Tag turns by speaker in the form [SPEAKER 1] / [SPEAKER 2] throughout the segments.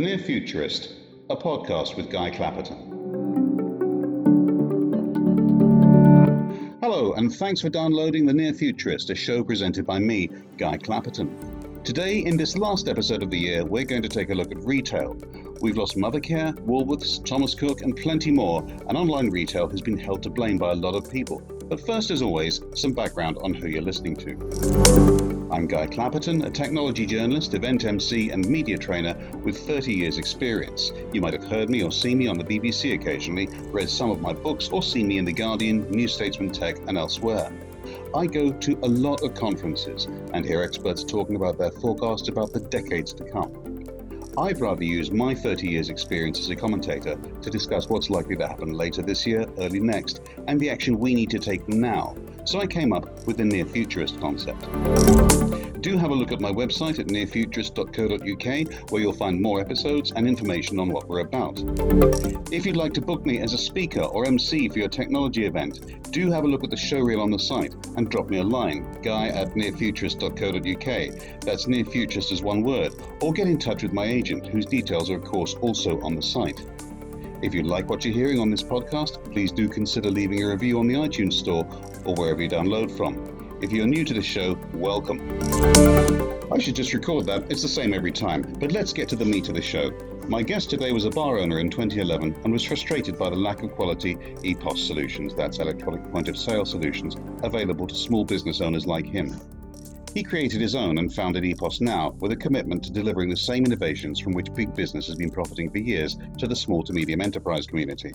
[SPEAKER 1] The Near Futurist, a podcast with Guy Clapperton. Hello, and thanks for downloading The Near Futurist, a show presented by me, Guy Clapperton. Today, in this last episode of the year, we're going to take a look at retail. We've lost Mothercare, Woolworths, Thomas Cook, and plenty more, and online retail has been held to blame by a lot of people. But first, as always, some background on who you're listening to. I'm Guy Clapperton, a technology journalist, event MC, and media trainer with 30 years' experience. You might have heard me or seen me on the BBC occasionally, read some of my books, or seen me in The Guardian, New Statesman Tech, and elsewhere. I go to a lot of conferences and hear experts talking about their forecasts about the decades to come. I'd rather use my 30 years' experience as a commentator to discuss what's likely to happen later this year, early next, and the action we need to take now. So I came up with the near futurist concept. Do have a look at my website at nearfuturist.co.uk where you'll find more episodes and information on what we're about. If you'd like to book me as a speaker or MC for your technology event, do have a look at the showreel on the site and drop me a line, guy at nearfuturist.co.uk. That's nearfuturist as one word, or get in touch with my agent, whose details are, of course, also on the site. If you like what you're hearing on this podcast, please do consider leaving a review on the iTunes Store or wherever you download from. If you're new to the show, welcome. I should just record that, it's the same every time, but let's get to the meat of the show. My guest today was a bar owner in 2011 and was frustrated by the lack of quality EPOS solutions, that's electronic point of sale solutions, available to small business owners like him. He created his own and founded EPOS Now with a commitment to delivering the same innovations from which big business has been profiting for years to the small to medium enterprise community.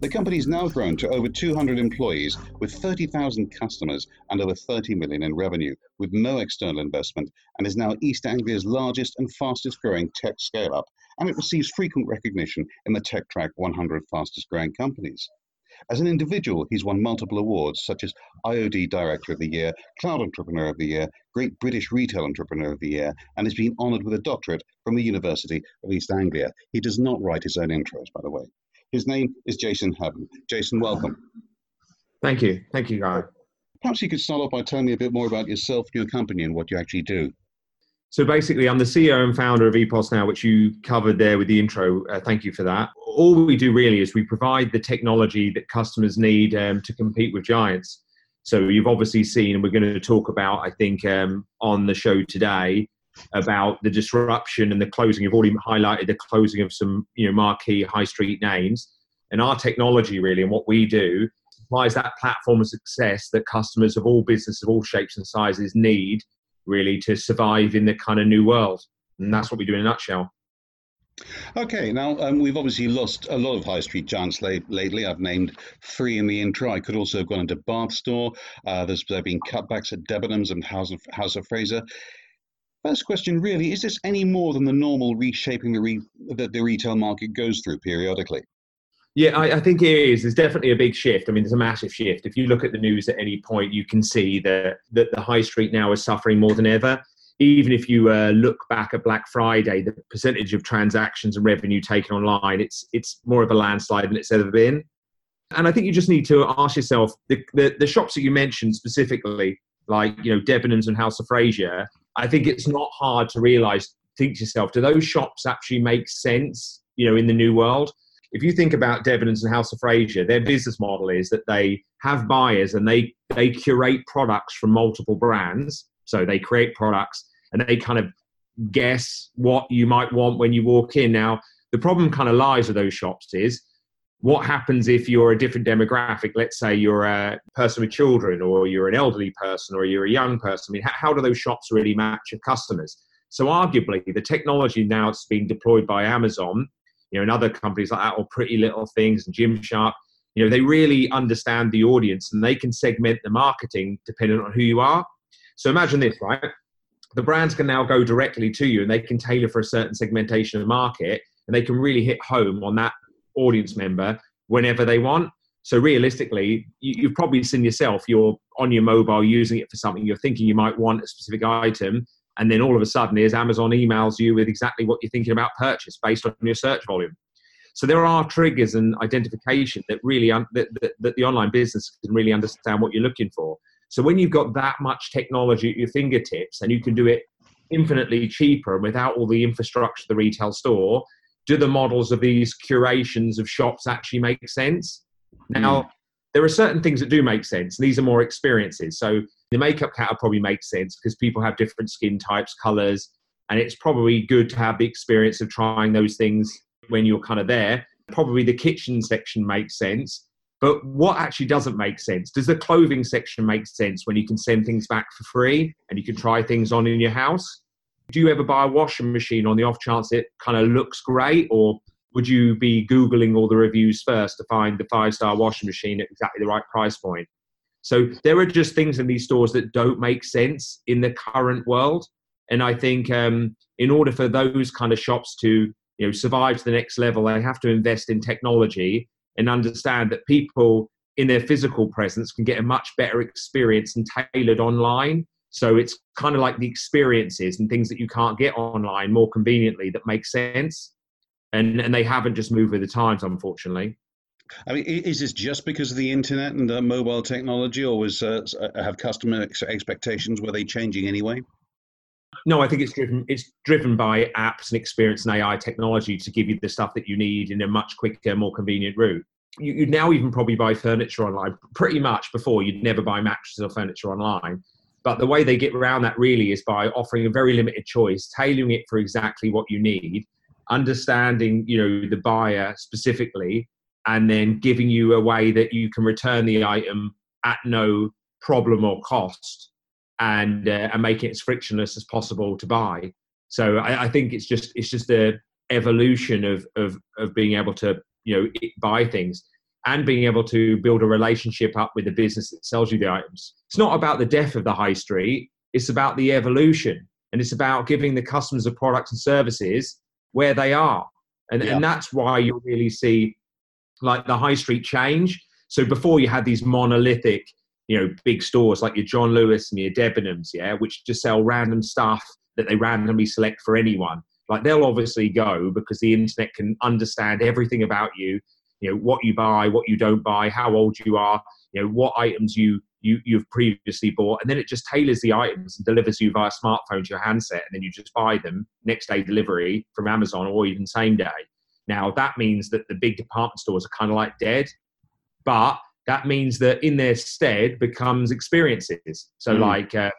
[SPEAKER 1] The company has now grown to over 200 employees with 30,000 customers and over 30 million in revenue with no external investment and is now East Anglia's largest and fastest growing tech scale up and it receives frequent recognition in the TechTrack 100 fastest growing companies. As an individual, he's won multiple awards such as IOD Director of the Year, Cloud Entrepreneur of the Year, Great British Retail Entrepreneur of the Year, and has been honoured with a doctorate from the University of East Anglia. He does not write his own intros, by the way. His name is Jacyn Heavens. Jason, welcome.
[SPEAKER 2] Thank you. Thank you, Guy.
[SPEAKER 1] Perhaps you could start off by telling me a bit more about yourself, your company, and what you actually do.
[SPEAKER 2] So basically, I'm the CEO and founder of EPOS now, which you covered there with the intro. Uh, thank you for that. All we do really is we provide the technology that customers need um, to compete with giants. So you've obviously seen, and we're going to talk about, I think, um, on the show today, about the disruption and the closing. You've already highlighted the closing of some you know marquee high street names. And our technology really and what we do supplies that platform of success that customers of all businesses of all shapes and sizes need really to survive in the kind of new world. And that's what we do in a nutshell.
[SPEAKER 1] Okay, now um, we've obviously lost a lot of high street giants lately. I've named three in the intro. I could also have gone into Bath Store. Uh, there's there been cutbacks at Debenhams and House of, House of Fraser. First question really is this any more than the normal reshaping the re- that the retail market goes through periodically?
[SPEAKER 2] Yeah, I, I, think it is. There's definitely a big shift. I mean, there's a massive shift. If you look at the news at any point, you can see that, that the high street now is suffering more than ever. Even if you uh, look back at Black Friday, the percentage of transactions and revenue taken online, it's it's more of a landslide than it's ever been. And I think you just need to ask yourself the, the, the shops that you mentioned specifically, like you know Debenhams and House of Fraser, I think it's not hard to realize, think to yourself, do those shops actually make sense, you know, in the new world? If you think about Debenhams and House of Fraser, their business model is that they have buyers and they, they curate products from multiple brands. So they create products and they kind of guess what you might want when you walk in. Now, the problem kind of lies with those shops is what happens if you're a different demographic? Let's say you're a person with children or you're an elderly person or you're a young person. I mean how, do those shops really match your customers? So arguably the technology now that's being deployed by amazon you know and other companies like that or pretty little things and gymshark you know they really understand the audience and they can segment the marketing depending on who you are. So imagine this right? The brands can now go directly to you and they can tailor for a certain segmentation of the market and they can really hit home on that audience member whenever they want. So realistically, you, have probably seen yourself. You're on your mobile using it for something. You're thinking you might want a specific item, and then all of a sudden, is Amazon emails you with exactly what you're thinking about purchase based on your search volume. So there are triggers and identification that really un- that, that, that the online business can really understand what you're looking for. So when you've got that much technology at your fingertips and you can do it infinitely cheaper and without all the infrastructure of the retail store, do the models of these curations of shops actually make sense? Now, mm. there are certain things that do make sense. These are more experiences. So the makeup category probably makes sense because people have different skin types, colors, and it's probably good to have the experience of trying those things when you're kind of there. Probably the kitchen section makes sense. But what actually doesn't make sense? Does the clothing section make sense when you can send things back for free and you can try things on in your house? Do you ever buy a washing machine on the off chance it kind of looks great? Or would you be Googling all the reviews first to find the five star washing machine at exactly the right price point? So there are just things in these stores that don't make sense in the current world. And I think um, in order for those kind of shops to you know survive to the next level, they have to invest in technology and understand that people in their physical presence can get a much better experience and tailored online. So it's kind of like the experiences and things that you can't get online more conveniently that make sense. And, and they haven't just moved with the times, unfortunately.
[SPEAKER 1] I mean, is this just because of the internet and the mobile technology, or was uh, uh have customer expectations were they changing anyway?
[SPEAKER 2] No, I think it's driven. It's driven by apps and experience and AI technology to give you the stuff that you need in a much quicker, more convenient route. You, you now even probably buy furniture online. Pretty much before, you'd never buy mattresses or furniture online. But the way they get around that really is by offering a very limited choice, tailoring it for exactly what you need, understanding you know the buyer specifically, and then giving you a way that you can return the item at no problem or cost and uh, and making it as frictionless as possible to buy. So I, I, think it's just it's just the evolution of of of being able to you know buy things and being able to build a relationship up with the business that sells you the items. It's not about the death of the high street. It's about the evolution, and it's about giving the customers of products and services where they are, and yeah. and that's why you really see like the high street change. So before you had these monolithic you know big stores like your John Lewis and your Debenhams, yeah, which just sell random stuff that they randomly select for anyone. Like they'll obviously go because the internet can understand everything about you. You know what you buy, what you don't buy, how old you are, you know what items you you you've previously bought, and then it just tailors the items and delivers you via smartphone to your handset, and then you just buy them next day delivery from Amazon or even same day. Now that means that the big department stores are kind of like dead, but that means that in their stead becomes experiences. So mm. like uh,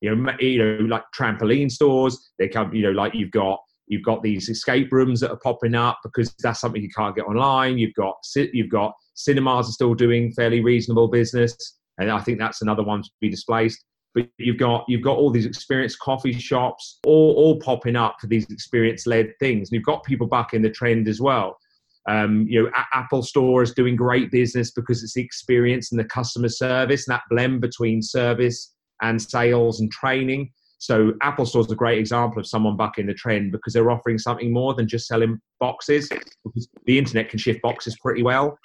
[SPEAKER 2] you know you know like trampoline stores, they come you know like you've got you've got these escape rooms that are popping up because that's something you can't get online. You've got you've got cinemas are still doing fairly reasonable business, and I think that's another one to be displaced. But you've got you've got all these experience coffee shops all all popping up for these experience led things. And you've got people back in the trend as well. Um, you know, a- Apple Store is doing great business because it's the experience and the customer service, and that blend between service and sales and training. So Apple Store is a great example of someone bucking the trend because they're offering something more than just selling boxes. Because the internet can shift boxes pretty well.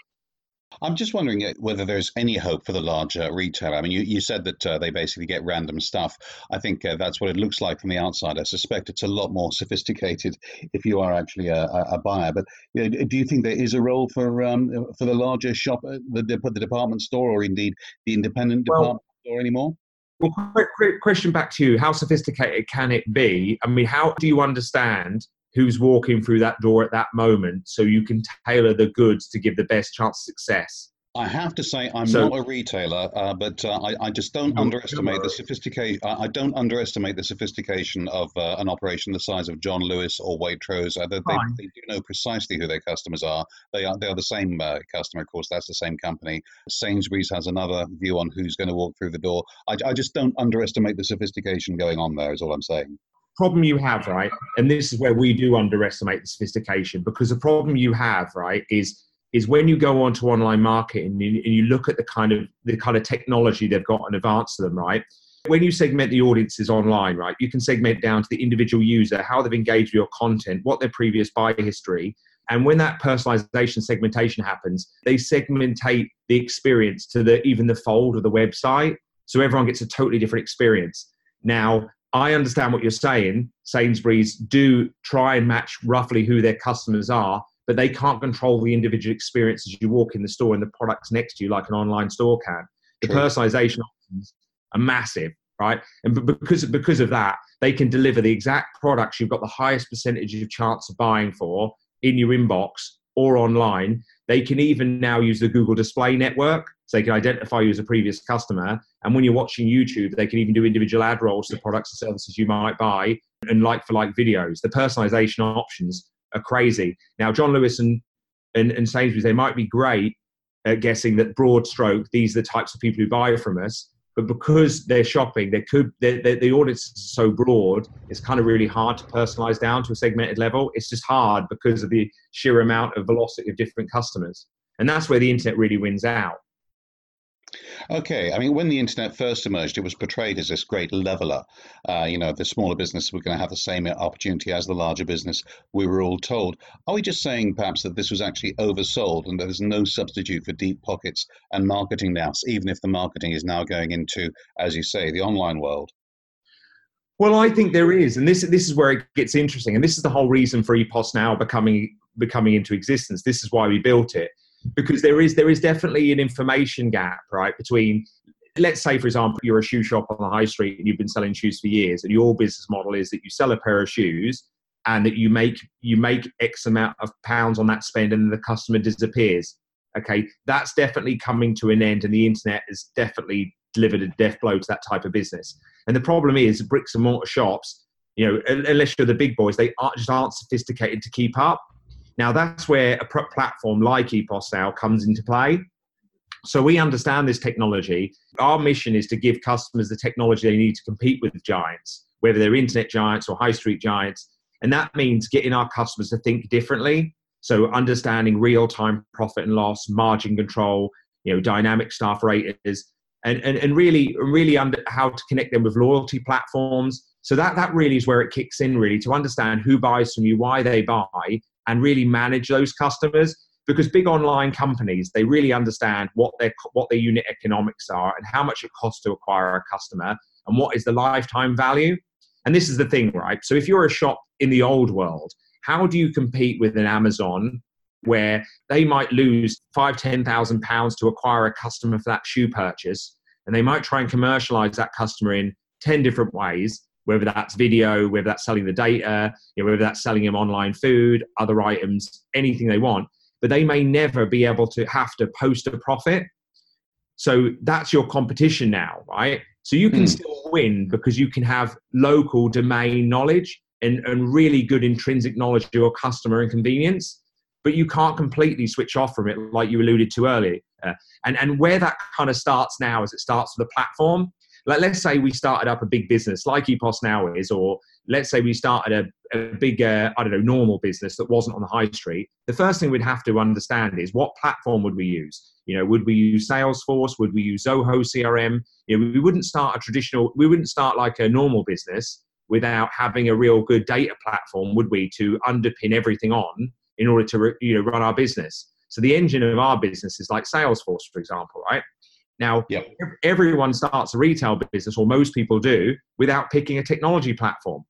[SPEAKER 1] I'm just wondering uh, whether there's any hope for the larger retailer. I mean, you, you said that uh, they basically get random stuff. I think uh, that's what it looks like from the outside. I suspect it's a lot more sophisticated if you are actually a, a buyer. But you know, do you think there is a role for um, for the larger shop, uh, the, the department store, or indeed the independent well, department store anymore?
[SPEAKER 2] Well, quick, quick question back to you: How sophisticated can it be? I mean, how do you understand who's walking through that door at that moment so you can tailor the goods to give the best chance of success
[SPEAKER 1] I have to say, I'm so, not a retailer, uh, but uh, I, I, just don't underestimate the sophistication. I don't underestimate the sophistication of uh, an operation the size of John Lewis or Waitrose. Uh, they, they, they, do know precisely who their customers are. They are they are the same uh, customer, of course. That's the same company. Sainsbury's has another view on who's going to walk through the door. I, I just don't underestimate the sophistication going on there. Is all I'm saying
[SPEAKER 2] problem you have, right, and this is where we do underestimate the sophistication because the problem you have, right, is is when you go on to online marketing and you, and look at the kind of the kind of technology they've got in advance to them, right. When you segment the audiences online, right, you can segment down to the individual user, how they've engaged with your content, what their previous buy history, and when that personalization segmentation happens, they segmentate the experience to the even the fold of the website, so everyone gets a totally different experience. Now, I understand what you're saying. Sainsbury's do try and match roughly who their customers are, but they can't control the individual experience as you walk in the store and the products next to you like an online store can. The True. personalization options are massive, right? And because because of that, they can deliver the exact products you've got the highest percentage of chance of buying for in your inbox or online. They can even now use the Google Display Network, so they can identify you as a previous customer. And when you're watching YouTube, they can even do individual ad rolls to products and services you might buy and like for like videos. The personalization options are crazy. Now, John Lewis and, and, and Sainsbury's, they might be great at guessing that broad stroke, these are the types of people who buy from us but because they're shopping, they could they're, they're, the audience is so broad. It's kind of really hard to personalize down to a segmented level. It's just hard because of the sheer amount of velocity of different customers, and that's where the internet really wins out.
[SPEAKER 1] Okay, I mean, when the internet first emerged, it was portrayed as this great leveler. Uh, you know, the smaller business were going to have the same opportunity as the larger business. We were all told. Are we just saying perhaps that this was actually oversold and there's no substitute for deep pockets and marketing now, even if the marketing is now going into, as you say, the online world?
[SPEAKER 2] Well, I think there is, and this this is where it gets interesting, and this is the whole reason for EPOS now becoming becoming into existence. This is why we built it because there is there is definitely an information gap, right, between let's say for example you're a shoe shop on the high street and you've been selling shoes for years and your business model is that you sell a pair of shoes and that you make you make x amount of pounds on that spend and the customer disappears okay? That's definitely coming to an end and the internet has definitely delivered a death blow to that type of business. And the problem is bricks and mortar shops you know unless you're the big boys they just aren't sophisticated to keep up now, that's where a platform like EPOS now comes into play. So we understand this technology. Our mission is to give customers the technology they need to compete with giants, whether they're internet giants or high street giants. And that means getting our customers to think differently. So understanding real-time profit and loss, margin control, you know, dynamic staff raters, and, and, and really, really under how to connect them with loyalty platforms. So that, that really is where it kicks in, really, to understand who buys from you, why they buy, and really manage those customers. Because big online companies they really understand what their what their unit economics are and how much it costs to acquire a customer and what is the lifetime value. And this is the thing right? So if you're a shop in the old world how do you compete with an amazon where they might lose five ten thousand pounds to acquire a customer for that shoe purchase and they might try and commercialize that customer in 10 different ways whether that's video, whether that's selling the data, you know, whether that's selling them online food, other items, anything they want. But they may never be able to have to post a profit. So that's your competition now, right? So you can mm. still win because you can have local domain knowledge and, and really good intrinsic knowledge of your customer and convenience, but you can't completely switch off from it, like you alluded to earlier. Uh, and, and where that kind of starts now is it starts with a platform like let's say we started up a big business like EPOS now is, or let's say we started a, a big, uh, I don't know, normal business that wasn't on the high street. The first thing we'd have to understand is what platform would we use? You know, would we use Salesforce? Would we use Zoho CRM? You know, we wouldn't start a traditional, we wouldn't start like a normal business without having a real good data platform, would we, to underpin everything on in order to you know run our business. So the engine of our business is like Salesforce, for example, right? Now, yep. everyone starts a retail business, or most people do, without picking a technology platform.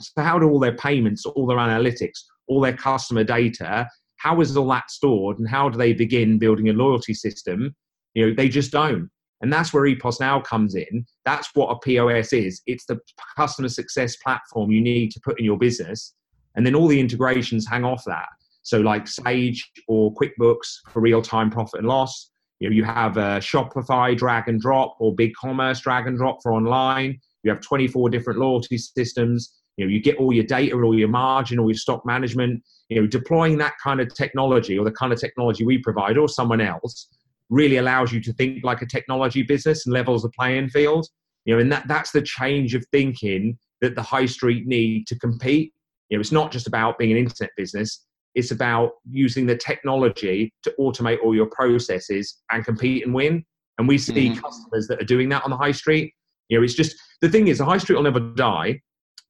[SPEAKER 2] So, how do all their payments, all their analytics, all their customer data, how is all that stored, and how do they begin building a loyalty system? You know, they just don't. And that's where EPOS now comes in. That's what a POS is. It's the customer success platform you need to put in your business. And then all the integrations hang off that. So, like Sage or QuickBooks for real time profit and loss, you know, you have a Shopify drag and drop or BigCommerce drag and drop for online. You have 24 different loyalty systems. You know, you get all your data, all your margin, all your stock management. You know, deploying that kind of technology or the kind of technology we provide or someone else really allows you to think like a technology business and levels the playing field. You know, and that, that's the change of thinking that the high street need to compete. You know, it's not just about being an internet business it's about using the technology to automate all your processes and compete and win. And we see mm-hmm. customers that are doing that on the high street. You know, it's just the thing is the high street will never die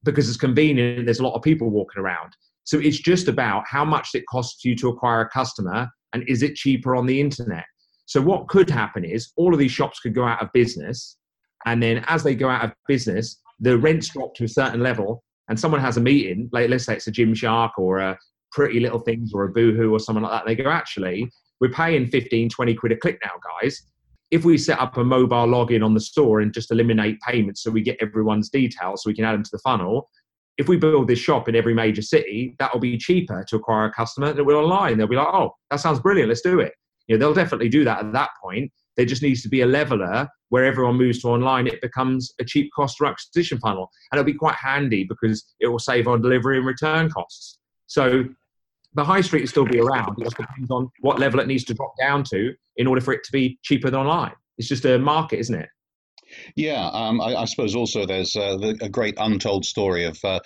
[SPEAKER 2] because it's convenient. There's a lot of people walking around. So it's just about how much it costs you to acquire a customer and is it cheaper on the internet. So what could happen is all of these shops could go out of business, and then as they go out of business, the rents drop to a certain level, and someone has a meeting, like let's say it's a Gymshark or a pretty little things or a boohoo or someone like that. They go, actually, we're paying 15, 20 quid a click now, guys. if we set up a mobile login on the store and just eliminate payments so we get everyone's details so we can add them to the funnel, if we build this shop in every major city, that'll be cheaper to acquire a customer than it will online. They'll be like, oh, that sounds brilliant, let's do it. You know, they'll definitely do that at that point. There just needs to be a leveler where everyone moves to online. It becomes a cheap cost to acquisition funnel. And it'll be quite handy because it will save on delivery and return costs. So the high street will still be around. It just depends on what level it needs to drop down to in order for it to be cheaper than online. It's just a market, isn't it?
[SPEAKER 1] Yeah, um, I, I, suppose also there's uh, the, a great untold story of uh,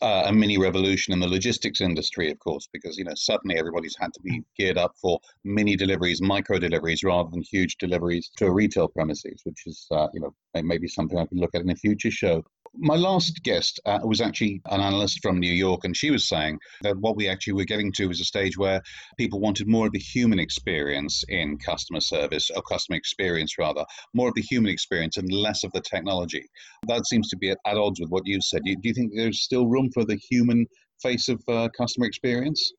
[SPEAKER 1] uh, a mini revolution in the logistics industry, of course, because you know suddenly everybody's had to be geared up for mini deliveries, micro deliveries, rather than huge deliveries to retail premises, which is uh, you know maybe something I could look at in a future show my last guest uh, was actually an analyst from New York, and she was saying that what we actually were getting to was a stage where people wanted more of the human experience in customer service, or customer experience rather, more of the human experience and less of the technology. That seems to be at, odds with what you've said. Do you, do you think there's still room for the human face of uh, customer experience?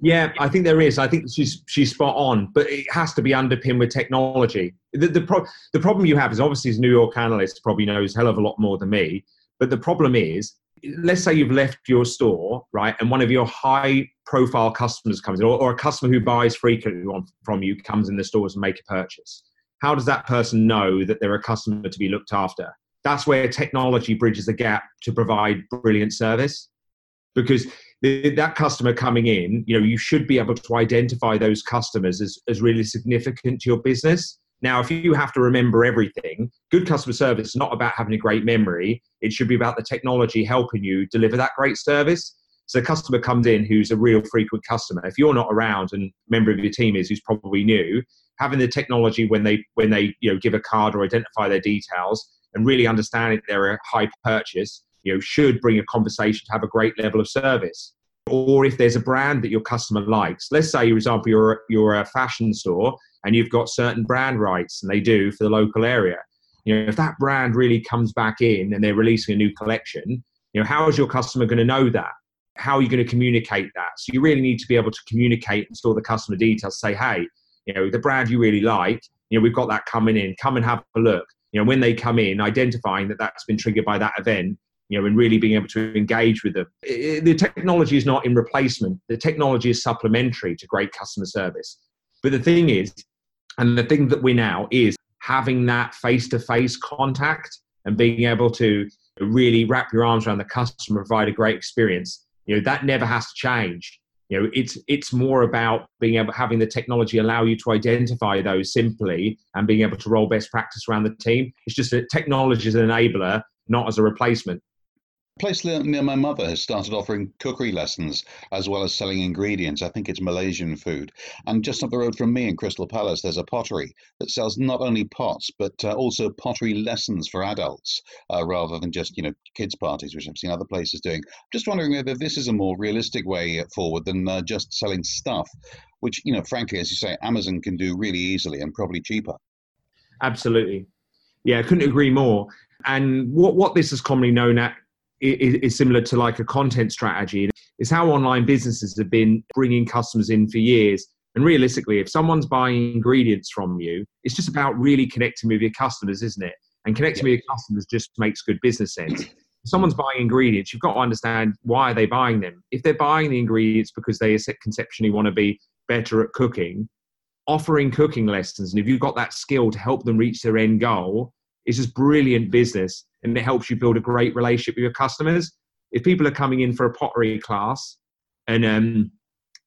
[SPEAKER 2] Yeah, I think there is. I think she's she's spot on, but it has to be underpinned with technology. The the, pro- the problem you have is obviously as New York analyst probably knows hell of a lot more than me. But the problem is, let's say you've left your store right, and one of your high profile customers comes in, or, or a customer who buys frequently from you comes in the stores and make a purchase. How does that person know that they're a customer to be looked after? That's where technology bridges the gap to provide brilliant service because that customer coming in, you know, you should be able to identify those customers as, as really significant to your business. Now, if you have to remember everything, good customer service is not about having a great memory. It should be about the technology helping you deliver that great service. So, a customer comes in who's a real frequent customer. If you're not around and member of your team is who's probably new, having the technology when they when they you know give a card or identify their details and really understanding they're a high purchase you know, should bring a conversation to have a great level of service. Or if there's a brand that your customer likes, let's say, for example, you're, you're a fashion store and you've got certain brand rights, and they do for the local area. You know, if that brand really comes back in and they're releasing a new collection, you know, how is your customer going to know that? How are you going to communicate that? So you really need to be able to communicate and store the customer details. Say, hey, you know, the brand you really like, you know, we've got that coming in. Come and have a look. You know, when they come in, identifying that that's been triggered by that event, you know, and really being able to engage with them. The technology is not in replacement. The technology is supplementary to great customer service. But the thing is, and the thing that we now is having that face-to-face contact and being able to really wrap your arms around the customer, provide a great experience. You know, that never has to change. You know, it's it's more about being able having the technology allow you to identify those simply and being able to roll best practice around the team. It's just that technology is an enabler, not as a replacement
[SPEAKER 1] place near my mother has started offering cookery lessons as well as selling ingredients. I think it's Malaysian food. And just up the road from me in Crystal Palace, there's a pottery that sells not only pots but uh, also pottery lessons for adults uh, rather than just you know kids parties, which I've seen other places doing. Just wondering whether this is a more realistic way forward than uh, just selling stuff, which you know, frankly, as you say, Amazon can do really easily and probably cheaper.
[SPEAKER 2] Absolutely. Yeah, I couldn't agree more. And what, what this is commonly known at is similar to like a content strategy. It's how online businesses have been bringing customers in for years. And realistically, if someone's buying ingredients from you, it's just about really connecting with your customers, isn't it? And connecting yeah. with your customers just makes good business sense. If someone's buying ingredients, you've got to understand why are they buying them. If they're buying the ingredients because they conceptually want to be better at cooking, offering cooking lessons, and if you've got that skill to help them reach their end goal, it's just brilliant business and it helps you build a great relationship with your customers. If people are coming in for a pottery class and um,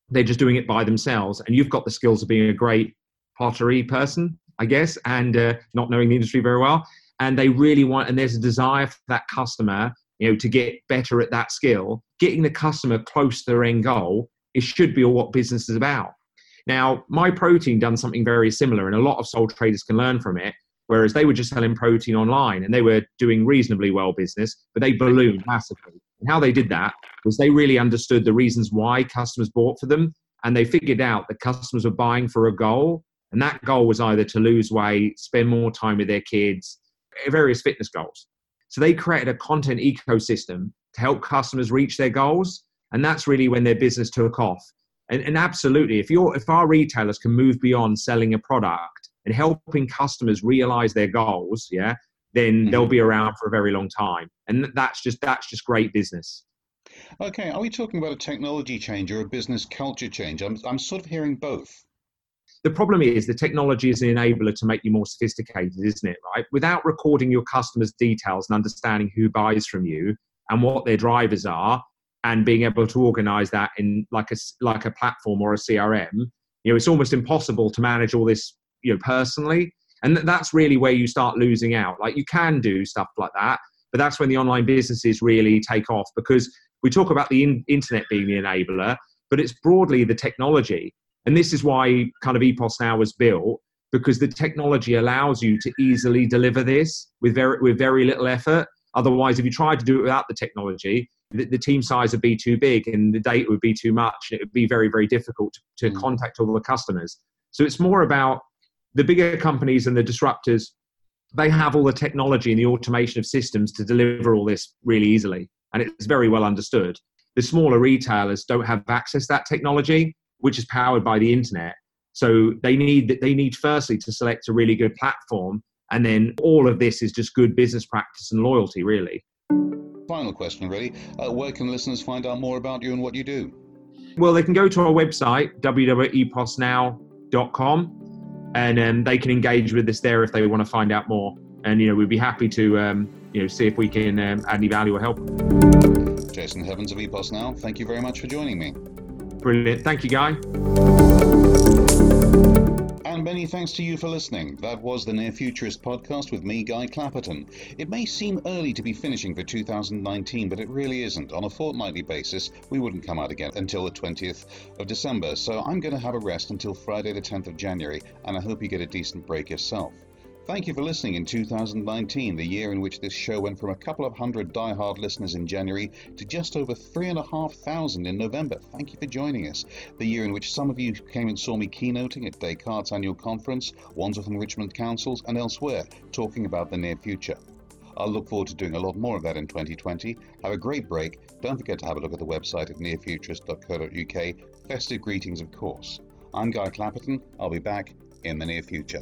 [SPEAKER 2] they're just doing it by themselves, and you've got the skills of being a great pottery person, I guess, and uh, not knowing the industry very well, and they really want, and there's a desire for that customer, you know, to get better at that skill, getting the customer close to their end goal, it should be what business is about. Now, Myprotein done something very similar, and a lot of sole traders can learn from it whereas they were just selling protein online and they were doing reasonably well business, but they ballooned massively. And how they did that was they really understood the reasons why customers bought for them, and they figured out that customers were buying for a goal, and that goal was either to lose weight, spend more time with their kids, various fitness goals. So they created a content ecosystem to help customers reach their goals, and that's really when their business took off. And, and absolutely, if you're if our retailers can move beyond selling a product and helping customers realize their goals, yeah, then mm-hmm. they'll be around for a very long time. And that's just that's just great business.
[SPEAKER 1] Okay, are we talking about a technology change or a business culture change? I'm I'm sort of hearing both.
[SPEAKER 2] The problem is the technology is an enabler to make you more sophisticated, isn't it? Right? Without recording your customers' details and understanding who buys from you and what their drivers are, and being able to organize that in like a like a platform or a crm you know it's almost impossible to manage all this you know personally and that's really where you start losing out like you can do stuff like that but that's when the online businesses really take off because we talk about the in- internet being the enabler but it's broadly the technology and this is why kind of epos now was built because the technology allows you to easily deliver this with very with very little effort otherwise if you tried to do it without the technology the, the, team size would be too big and the data would be too much. and It would be very, very difficult to, to mm. contact all the customers. So it's more about the bigger companies and the disruptors. They have all the technology and the automation of systems to deliver all this really easily, and it's very well understood. The smaller retailers don't have access to that technology, which is powered by the internet. So they need they need firstly to select a really good platform, and then all of this is just good business practice and loyalty, really
[SPEAKER 1] final question, really. Uh, where can listeners find out more about you and what you do?
[SPEAKER 2] Well, they can go to our website, www.eposnow.com, and um, they can engage with us there if they want to find out more. And, you know, we'd be happy to, um, you know, see if we can um, add any value or help.
[SPEAKER 1] Jacyn Heavens of Epos Now, thank you very much for joining me.
[SPEAKER 2] Brilliant. Thank you, Guy.
[SPEAKER 1] And many thanks to you for listening. That was the Near Futurist podcast with me, Guy Clapperton. It may seem early to be finishing for 2019, but it really isn't. On a fortnightly basis, we wouldn't come out again until the 20th of December, so I'm going to have a rest until Friday, the 10th of January, and I hope you get a decent break yourself. Thank you for listening in 2019, the year in which this show went from a couple of hundred die-hard listeners in January to just over three and a half thousand in November. Thank you for joining us. The year in which some of you came and saw me keynoting at Descartes annual conference, Wandsworth and Richmond councils, and elsewhere, talking about the near future. I'll look forward to doing a lot more of that in 2020. Have a great break. Don't forget to have a look at the website at nearfuturist.co.uk. Festive greetings, of course. I'm Guy Clapperton. I'll be back in the near future.